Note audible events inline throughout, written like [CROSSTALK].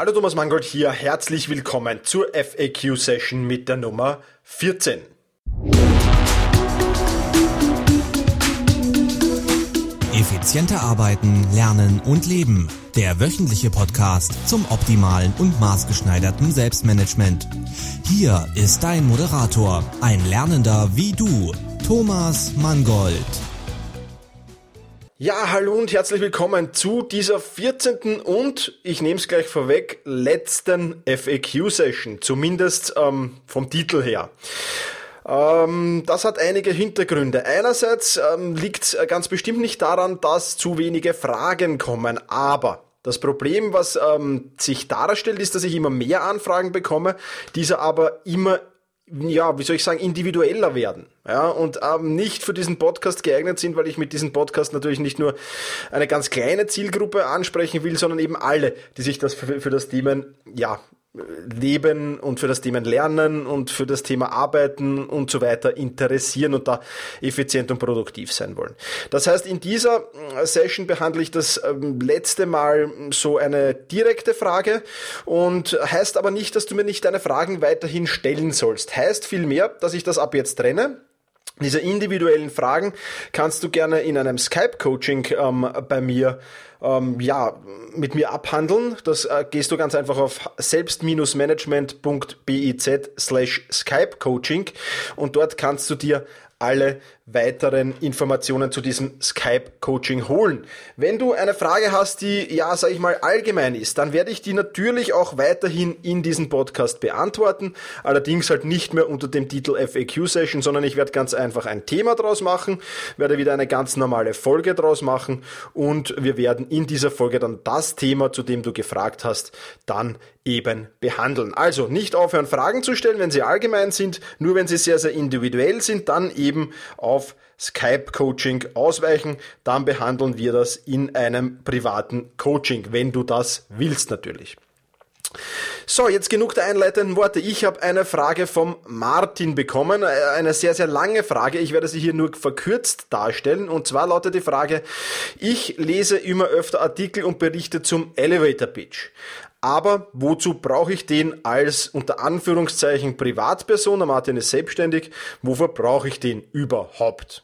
Hallo Thomas Mangold hier, herzlich willkommen zur FAQ-Session mit der Nummer 14. Effizienter arbeiten, lernen und leben. Der wöchentliche Podcast zum optimalen und maßgeschneiderten Selbstmanagement. Hier ist dein Moderator, ein Lernender wie du, Thomas Mangold. Ja, hallo und herzlich willkommen zu dieser 14. und, ich nehme es gleich vorweg, letzten FAQ-Session, zumindest ähm, vom Titel her. Ähm, das hat einige Hintergründe. Einerseits ähm, liegt es ganz bestimmt nicht daran, dass zu wenige Fragen kommen, aber das Problem, was ähm, sich darstellt, ist, dass ich immer mehr Anfragen bekomme, diese aber immer ja, wie soll ich sagen, individueller werden. Ja, und ähm, nicht für diesen Podcast geeignet sind, weil ich mit diesem Podcast natürlich nicht nur eine ganz kleine Zielgruppe ansprechen will, sondern eben alle, die sich das für, für das Themen, ja, Leben und für das Thema Lernen und für das Thema Arbeiten und so weiter interessieren und da effizient und produktiv sein wollen. Das heißt, in dieser äh, Session behandle ich das ähm, letzte Mal so eine direkte Frage und heißt aber nicht, dass du mir nicht deine Fragen weiterhin stellen sollst. Heißt vielmehr, dass ich das ab jetzt trenne diese individuellen Fragen kannst du gerne in einem Skype-Coaching ähm, bei mir ähm, ja, mit mir abhandeln. Das äh, gehst du ganz einfach auf selbst-management.biz slash Skype-Coaching und dort kannst du dir alle weiteren Informationen zu diesem Skype-Coaching holen. Wenn du eine Frage hast, die, ja, sag ich mal, allgemein ist, dann werde ich die natürlich auch weiterhin in diesem Podcast beantworten. Allerdings halt nicht mehr unter dem Titel FAQ-Session, sondern ich werde ganz einfach ein Thema draus machen, werde wieder eine ganz normale Folge draus machen und wir werden in dieser Folge dann das Thema, zu dem du gefragt hast, dann eben behandeln. Also nicht aufhören, Fragen zu stellen, wenn sie allgemein sind, nur wenn sie sehr, sehr individuell sind, dann eben auf Skype-Coaching ausweichen. Dann behandeln wir das in einem privaten Coaching, wenn du das willst natürlich. So, jetzt genug der einleitenden Worte. Ich habe eine Frage vom Martin bekommen, eine sehr, sehr lange Frage. Ich werde sie hier nur verkürzt darstellen. Und zwar lautet die Frage, ich lese immer öfter Artikel und Berichte zum Elevator Pitch. Aber wozu brauche ich den als unter Anführungszeichen Privatperson? Der Martin ist selbstständig. Wofür brauche ich den überhaupt?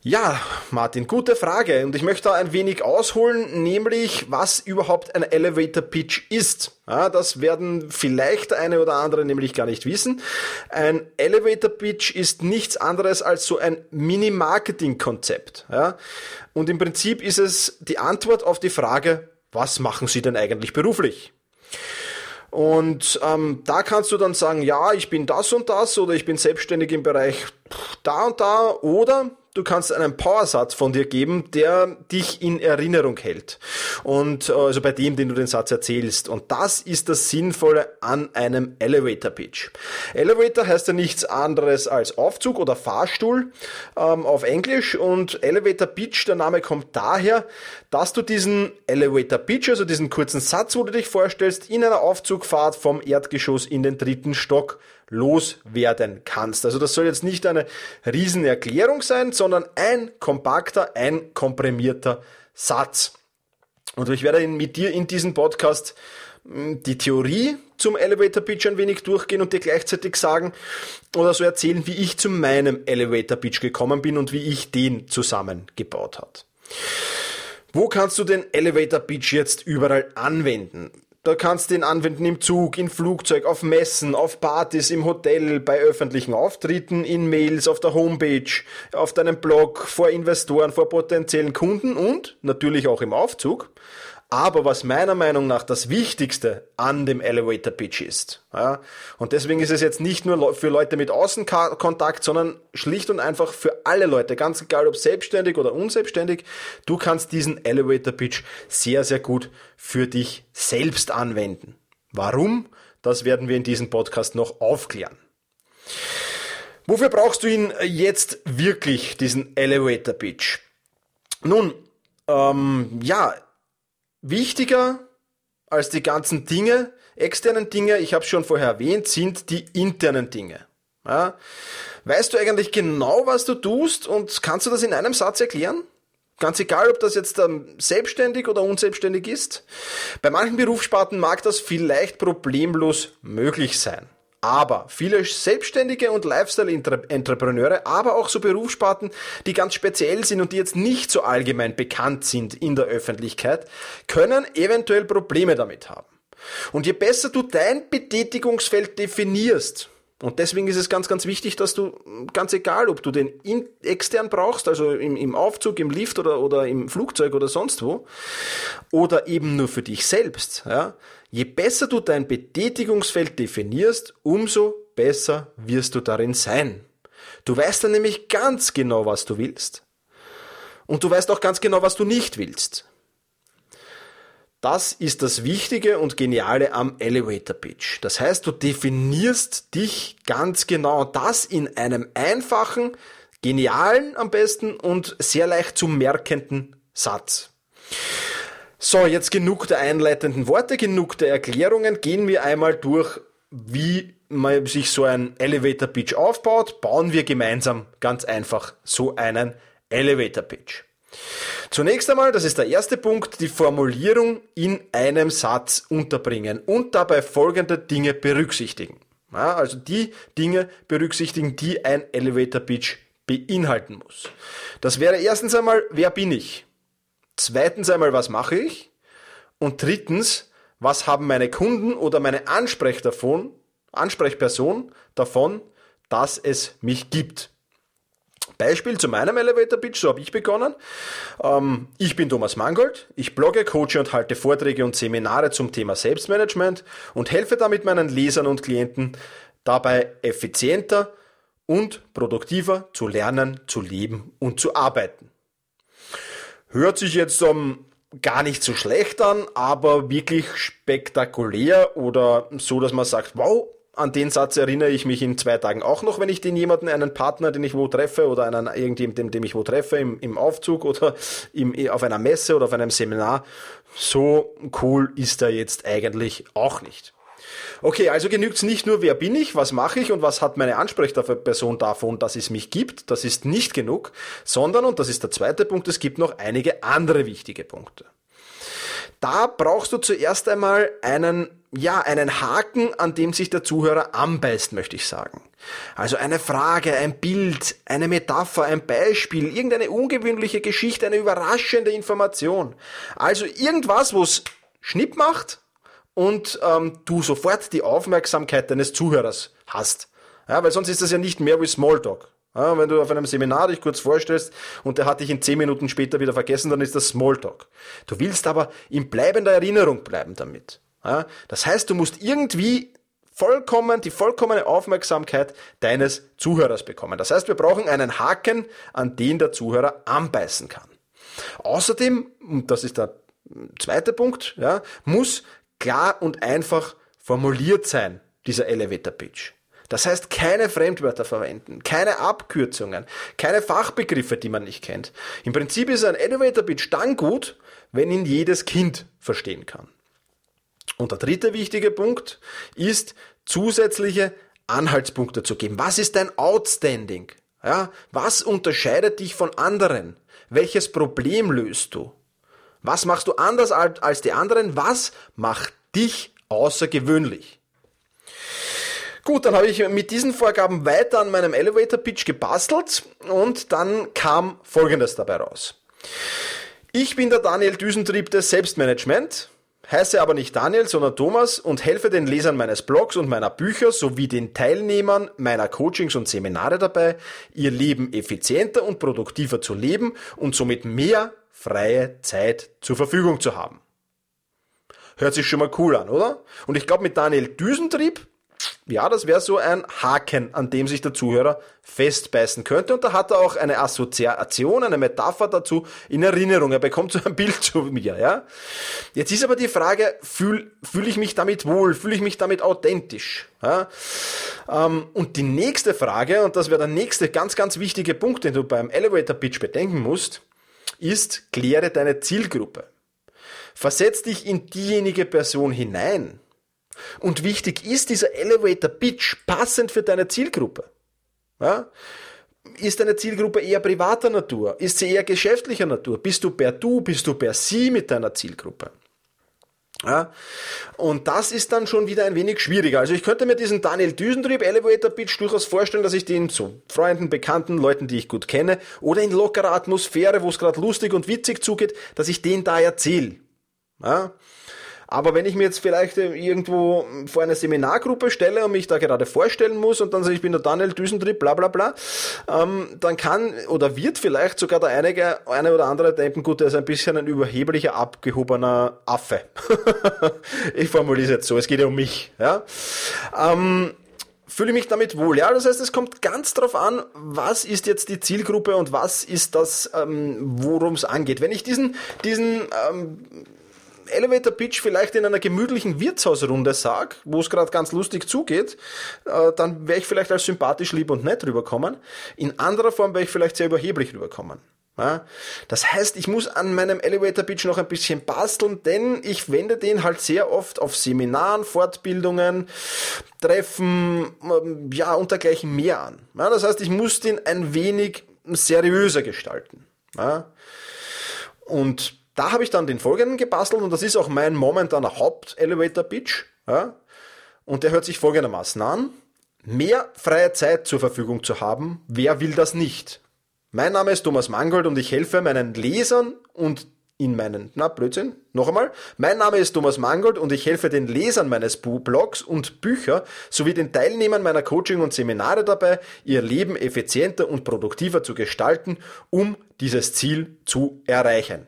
Ja, Martin, gute Frage. Und ich möchte da ein wenig ausholen, nämlich was überhaupt ein Elevator Pitch ist. Ja, das werden vielleicht eine oder andere nämlich gar nicht wissen. Ein Elevator Pitch ist nichts anderes als so ein Mini-Marketing-Konzept. Ja? Und im Prinzip ist es die Antwort auf die Frage, was machen Sie denn eigentlich beruflich? Und ähm, da kannst du dann sagen, ja, ich bin das und das oder ich bin selbstständig im Bereich da und da oder du kannst einen Powersatz von dir geben, der dich in Erinnerung hält. Und äh, also bei dem, den du den Satz erzählst. Und das ist das Sinnvolle an einem Elevator Pitch. Elevator heißt ja nichts anderes als Aufzug oder Fahrstuhl ähm, auf Englisch. Und Elevator Pitch, der Name kommt daher, dass du diesen Elevator Pitch, also diesen kurzen Satz, wo du dich vorstellst, in einer Aufzugfahrt vom Erdgeschoss in den dritten Stock loswerden kannst. Also das soll jetzt nicht eine Riesenerklärung sein, sondern ein kompakter, ein komprimierter Satz. Und ich werde mit dir in diesem Podcast hm, die Theorie zum Elevator Pitch ein wenig durchgehen und dir gleichzeitig sagen oder so erzählen, wie ich zu meinem Elevator Pitch gekommen bin und wie ich den zusammengebaut hat. Wo kannst du den Elevator Pitch jetzt überall anwenden? Da kannst du ihn anwenden im Zug, im Flugzeug, auf Messen, auf Partys, im Hotel, bei öffentlichen Auftritten, in Mails, auf der Homepage, auf deinem Blog, vor Investoren, vor potenziellen Kunden und natürlich auch im Aufzug. Aber was meiner Meinung nach das Wichtigste an dem Elevator Pitch ist, ja, und deswegen ist es jetzt nicht nur für Leute mit Außenkontakt, sondern schlicht und einfach für alle Leute, ganz egal ob selbstständig oder unselbstständig, du kannst diesen Elevator Pitch sehr, sehr gut für dich selbst anwenden. Warum? Das werden wir in diesem Podcast noch aufklären. Wofür brauchst du ihn jetzt wirklich, diesen Elevator Pitch? Nun, ähm, ja, Wichtiger als die ganzen Dinge, externen Dinge, ich habe schon vorher erwähnt, sind die internen Dinge. Ja? Weißt du eigentlich genau, was du tust und kannst du das in einem Satz erklären? Ganz egal, ob das jetzt ähm, selbstständig oder unselbstständig ist. Bei manchen Berufssparten mag das vielleicht problemlos möglich sein. Aber viele Selbstständige und Lifestyle-Entrepreneure, aber auch so Berufssparten, die ganz speziell sind und die jetzt nicht so allgemein bekannt sind in der Öffentlichkeit, können eventuell Probleme damit haben. Und je besser du dein Betätigungsfeld definierst, und deswegen ist es ganz, ganz wichtig, dass du, ganz egal, ob du den in, extern brauchst, also im, im Aufzug, im Lift oder, oder im Flugzeug oder sonst wo, oder eben nur für dich selbst, ja, je besser du dein Betätigungsfeld definierst, umso besser wirst du darin sein. Du weißt dann nämlich ganz genau, was du willst. Und du weißt auch ganz genau, was du nicht willst. Das ist das Wichtige und Geniale am Elevator Pitch. Das heißt, du definierst dich ganz genau das in einem einfachen, genialen am besten und sehr leicht zu merkenden Satz. So, jetzt genug der einleitenden Worte, genug der Erklärungen. Gehen wir einmal durch, wie man sich so ein Elevator Pitch aufbaut. Bauen wir gemeinsam ganz einfach so einen Elevator Pitch. Zunächst einmal, das ist der erste Punkt, die Formulierung in einem Satz unterbringen und dabei folgende Dinge berücksichtigen. Ja, also die Dinge berücksichtigen, die ein Elevator Pitch beinhalten muss. Das wäre erstens einmal, wer bin ich? Zweitens einmal, was mache ich? Und drittens, was haben meine Kunden oder meine Ansprech davon, Ansprechperson davon, dass es mich gibt? Beispiel zu meinem Elevator Pitch, so habe ich begonnen. Ähm, ich bin Thomas Mangold, ich blogge, coache und halte Vorträge und Seminare zum Thema Selbstmanagement und helfe damit meinen Lesern und Klienten dabei effizienter und produktiver zu lernen, zu leben und zu arbeiten. Hört sich jetzt um, gar nicht so schlecht an, aber wirklich spektakulär oder so, dass man sagt, wow, an den Satz erinnere ich mich in zwei Tagen auch noch, wenn ich den jemanden, einen Partner, den ich wo treffe oder einen irgendjemanden, den ich wo treffe, im, im Aufzug oder im, auf einer Messe oder auf einem Seminar. So cool ist er jetzt eigentlich auch nicht. Okay, also genügt es nicht nur, wer bin ich, was mache ich und was hat meine Ansprechperson davon, dass es mich gibt. Das ist nicht genug, sondern, und das ist der zweite Punkt, es gibt noch einige andere wichtige Punkte. Da brauchst du zuerst einmal einen, ja, einen Haken, an dem sich der Zuhörer anbeißt, möchte ich sagen. Also eine Frage, ein Bild, eine Metapher, ein Beispiel, irgendeine ungewöhnliche Geschichte, eine überraschende Information. Also irgendwas, wo es Schnipp macht und ähm, du sofort die Aufmerksamkeit deines Zuhörers hast. Ja, weil sonst ist das ja nicht mehr wie Smalltalk. Ja, wenn du auf einem Seminar dich kurz vorstellst und der hat dich in zehn Minuten später wieder vergessen, dann ist das Smalltalk. Du willst aber in bleibender Erinnerung bleiben damit. Ja, das heißt, du musst irgendwie vollkommen, die vollkommene Aufmerksamkeit deines Zuhörers bekommen. Das heißt, wir brauchen einen Haken, an den der Zuhörer anbeißen kann. Außerdem, und das ist der zweite Punkt, ja, muss klar und einfach formuliert sein, dieser Elevator Pitch. Das heißt, keine Fremdwörter verwenden, keine Abkürzungen, keine Fachbegriffe, die man nicht kennt. Im Prinzip ist ein Elevator Pitch dann gut, wenn ihn jedes Kind verstehen kann. Und der dritte wichtige Punkt ist, zusätzliche Anhaltspunkte zu geben. Was ist dein Outstanding? Ja, was unterscheidet dich von anderen? Welches Problem löst du? Was machst du anders als die anderen? Was macht dich außergewöhnlich? Gut, dann habe ich mit diesen Vorgaben weiter an meinem Elevator Pitch gebastelt und dann kam Folgendes dabei raus. Ich bin der Daniel Düsentrieb des Selbstmanagement, heiße aber nicht Daniel, sondern Thomas und helfe den Lesern meines Blogs und meiner Bücher sowie den Teilnehmern meiner Coachings und Seminare dabei, ihr Leben effizienter und produktiver zu leben und somit mehr freie Zeit zur Verfügung zu haben. Hört sich schon mal cool an, oder? Und ich glaube, mit Daniel Düsentrieb ja, das wäre so ein Haken, an dem sich der Zuhörer festbeißen könnte. Und da hat er auch eine Assoziation, eine Metapher dazu in Erinnerung. Er bekommt so ein Bild zu mir, ja. Jetzt ist aber die Frage, fühle fühl ich mich damit wohl? Fühle ich mich damit authentisch? Ja? Ähm, und die nächste Frage, und das wäre der nächste ganz, ganz wichtige Punkt, den du beim Elevator Pitch bedenken musst, ist, kläre deine Zielgruppe. Versetz dich in diejenige Person hinein, und wichtig ist dieser Elevator Pitch passend für deine Zielgruppe. Ja? ist deine Zielgruppe eher privater Natur? Ist sie eher geschäftlicher Natur? Bist du per Du, bist du per Sie mit deiner Zielgruppe? Ja, und das ist dann schon wieder ein wenig schwieriger. Also ich könnte mir diesen Daniel Düsentrieb Elevator Pitch durchaus vorstellen, dass ich den zu Freunden, Bekannten, Leuten, die ich gut kenne, oder in lockerer Atmosphäre, wo es gerade lustig und witzig zugeht, dass ich den da erzähle. Ja, aber wenn ich mir jetzt vielleicht äh, irgendwo vor eine Seminargruppe stelle und mich da gerade vorstellen muss und dann sage ich bin der Daniel Düsentrieb, bla bla bla, ähm, dann kann oder wird vielleicht sogar der einige, eine oder andere denken, gut, der ist ein bisschen ein überheblicher, abgehobener Affe. [LAUGHS] ich formuliere es jetzt so, es geht ja um mich. Ja? Ähm, fühle ich mich damit wohl. Ja, das heißt, es kommt ganz darauf an, was ist jetzt die Zielgruppe und was ist das, ähm, worum es angeht. Wenn ich diesen, diesen ähm, Elevator Pitch vielleicht in einer gemütlichen Wirtshausrunde sag, wo es gerade ganz lustig zugeht, äh, dann wäre ich vielleicht als sympathisch, lieb und nett rüberkommen. In anderer Form wäre ich vielleicht sehr überheblich rüberkommen. Das heißt, ich muss an meinem Elevator Pitch noch ein bisschen basteln, denn ich wende den halt sehr oft auf Seminaren, Fortbildungen, Treffen, ähm, ja, und dergleichen mehr an. Das heißt, ich muss den ein wenig seriöser gestalten. Und da habe ich dann den folgenden gebastelt und das ist auch mein momentaner Haupt-Elevator-Pitch. Ja? Und der hört sich folgendermaßen an. Mehr freie Zeit zur Verfügung zu haben, wer will das nicht? Mein Name ist Thomas Mangold und ich helfe meinen Lesern und in meinen, na Blödsinn, noch einmal. Mein Name ist Thomas Mangold und ich helfe den Lesern meines Blogs und Bücher sowie den Teilnehmern meiner Coaching und Seminare dabei, ihr Leben effizienter und produktiver zu gestalten, um dieses Ziel zu erreichen.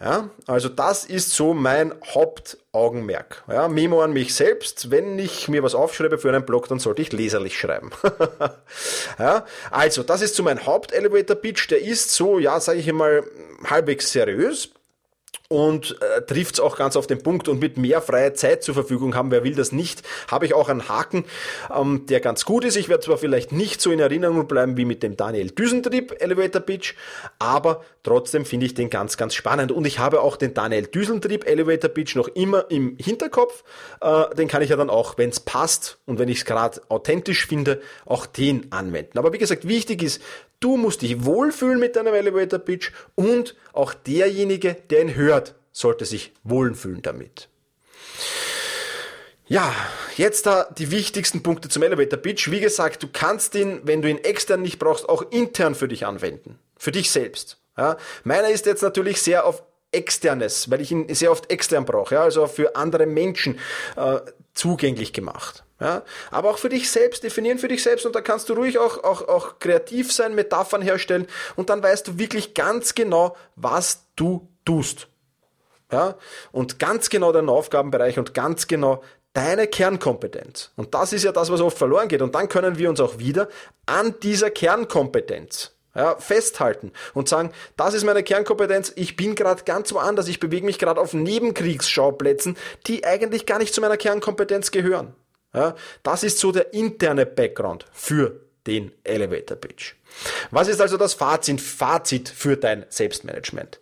Ja, also das ist so mein Hauptaugenmerk. Ja, Memo an mich selbst. Wenn ich mir was aufschreibe für einen Blog, dann sollte ich leserlich schreiben. [LAUGHS] ja, also das ist so mein Haupt-Elevator-Pitch. Der ist so, ja, sage ich mal, halbwegs seriös und äh, trifft es auch ganz auf den Punkt und mit mehr freie Zeit zur Verfügung haben, wer will das nicht, habe ich auch einen Haken, ähm, der ganz gut ist. Ich werde zwar vielleicht nicht so in Erinnerung bleiben wie mit dem Daniel Düsentrieb Elevator Pitch, aber trotzdem finde ich den ganz, ganz spannend und ich habe auch den Daniel Düsentrieb Elevator Pitch noch immer im Hinterkopf. Äh, den kann ich ja dann auch, wenn es passt und wenn ich es gerade authentisch finde, auch den anwenden. Aber wie gesagt, wichtig ist, Du musst dich wohlfühlen mit deinem Elevator Pitch und auch derjenige, der ihn hört, sollte sich wohlfühlen damit. Ja, jetzt da die wichtigsten Punkte zum Elevator Pitch. Wie gesagt, du kannst ihn, wenn du ihn extern nicht brauchst, auch intern für dich anwenden. Für dich selbst. Ja, meiner ist jetzt natürlich sehr auf externes, weil ich ihn sehr oft extern brauche, ja, also für andere Menschen äh, zugänglich gemacht. Ja, aber auch für dich selbst, definieren für dich selbst und da kannst du ruhig auch, auch, auch kreativ sein, Metaphern herstellen und dann weißt du wirklich ganz genau, was du tust. Ja, und ganz genau deinen Aufgabenbereich und ganz genau deine Kernkompetenz. Und das ist ja das, was oft verloren geht. Und dann können wir uns auch wieder an dieser Kernkompetenz ja, festhalten und sagen, das ist meine Kernkompetenz, ich bin gerade ganz woanders, ich bewege mich gerade auf Nebenkriegsschauplätzen, die eigentlich gar nicht zu meiner Kernkompetenz gehören. Ja, das ist so der interne Background für den Elevator Pitch. Was ist also das Fazit, Fazit für dein Selbstmanagement?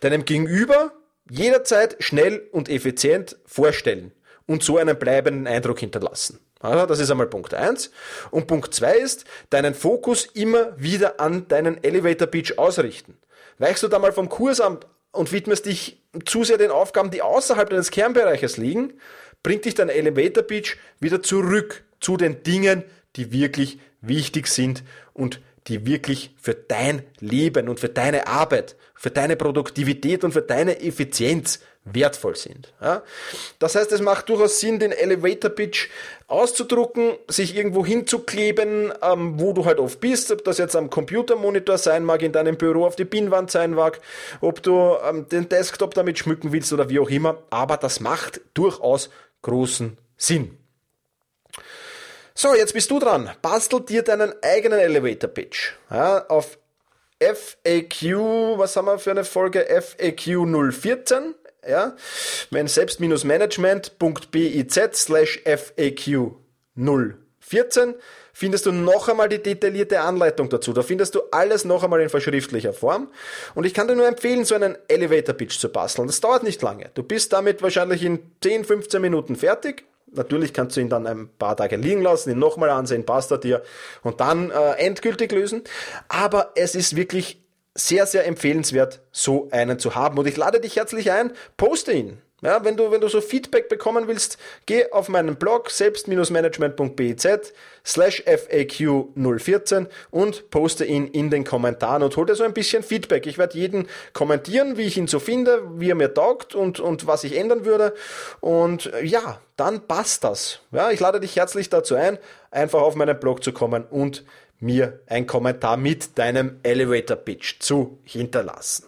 Deinem Gegenüber jederzeit schnell und effizient vorstellen und so einen bleibenden Eindruck hinterlassen. Also das ist einmal Punkt eins. Und Punkt zwei ist, deinen Fokus immer wieder an deinen Elevator Pitch ausrichten. Weichst du da mal vom Kurs ab und widmest dich zu sehr den Aufgaben, die außerhalb deines Kernbereiches liegen, bringt dich dein Elevator Pitch wieder zurück zu den Dingen, die wirklich wichtig sind und die wirklich für dein Leben und für deine Arbeit, für deine Produktivität und für deine Effizienz wertvoll sind. Ja? Das heißt, es macht durchaus Sinn, den Elevator Pitch auszudrucken, sich irgendwo hinzukleben, ähm, wo du halt oft bist, ob das jetzt am Computermonitor sein mag, in deinem Büro auf die Pinnwand sein mag, ob du ähm, den Desktop damit schmücken willst oder wie auch immer, aber das macht durchaus großen Sinn. So, jetzt bist du dran. Bastel dir deinen eigenen Elevator Pitch. Ja, auf FAQ, was haben wir für eine Folge? FAQ 014. Ja, wenn selbst-management.biz slash FAQ 014 findest du noch einmal die detaillierte Anleitung dazu. Da findest du alles noch einmal in verschriftlicher Form. Und ich kann dir nur empfehlen, so einen Elevator Pitch zu basteln. Das dauert nicht lange. Du bist damit wahrscheinlich in 10, 15 Minuten fertig Natürlich kannst du ihn dann ein paar Tage liegen lassen, ihn nochmal ansehen, passt er dir und dann äh, endgültig lösen. Aber es ist wirklich sehr, sehr empfehlenswert, so einen zu haben. Und ich lade dich herzlich ein, poste ihn. Ja, wenn du, wenn du so Feedback bekommen willst, geh auf meinen Blog selbst-management.biz slash FAQ 014 und poste ihn in den Kommentaren und hol dir so ein bisschen Feedback. Ich werde jeden kommentieren, wie ich ihn so finde, wie er mir taugt und, und was ich ändern würde. Und ja, dann passt das. Ja, ich lade dich herzlich dazu ein, einfach auf meinen Blog zu kommen und mir ein Kommentar mit deinem Elevator Pitch zu hinterlassen.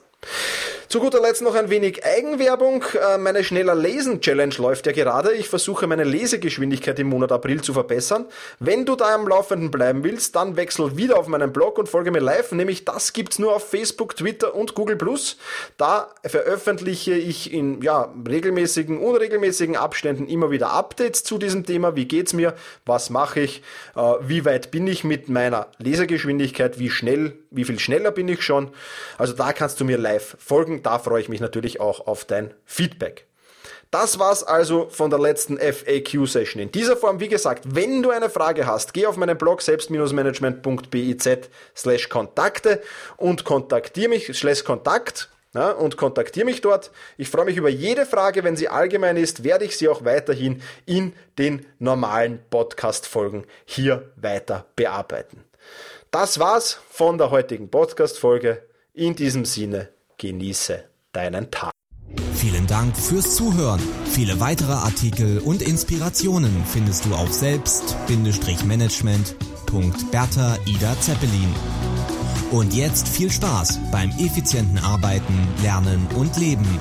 Zu guter Letzt noch ein wenig Eigenwerbung. Äh, meine schneller Lesen Challenge läuft ja gerade. Ich versuche meine Lesegeschwindigkeit im Monat April zu verbessern. Wenn du da am Laufenden bleiben willst, dann wechsel wieder auf meinen Blog und folge mir live. Nämlich das gibt's nur auf Facebook, Twitter und Google Plus. Da veröffentliche ich in ja, regelmäßigen, unregelmäßigen Abständen immer wieder Updates zu diesem Thema. Wie geht's mir? Was mache ich? Äh, wie weit bin ich mit meiner Lesegeschwindigkeit? Wie schnell, wie viel schneller bin ich schon? Also da kannst du mir live folgen folgen. Da freue ich mich natürlich auch auf dein Feedback. Das war's also von der letzten FAQ-Session. In dieser Form, wie gesagt, wenn du eine Frage hast, geh auf meinen Blog selbst-management.biz slash Kontakte und kontaktiere mich, slash Kontakt ja, und kontaktiere mich dort. Ich freue mich über jede Frage. Wenn sie allgemein ist, werde ich sie auch weiterhin in den normalen Podcast-Folgen hier weiter bearbeiten. Das war's von der heutigen Podcast-Folge. In diesem Sinne, Genieße deinen Tag. Vielen Dank fürs Zuhören. Viele weitere Artikel und Inspirationen findest du auf selbst-management.bertha Ida Zeppelin. Und jetzt viel Spaß beim effizienten Arbeiten, Lernen und Leben.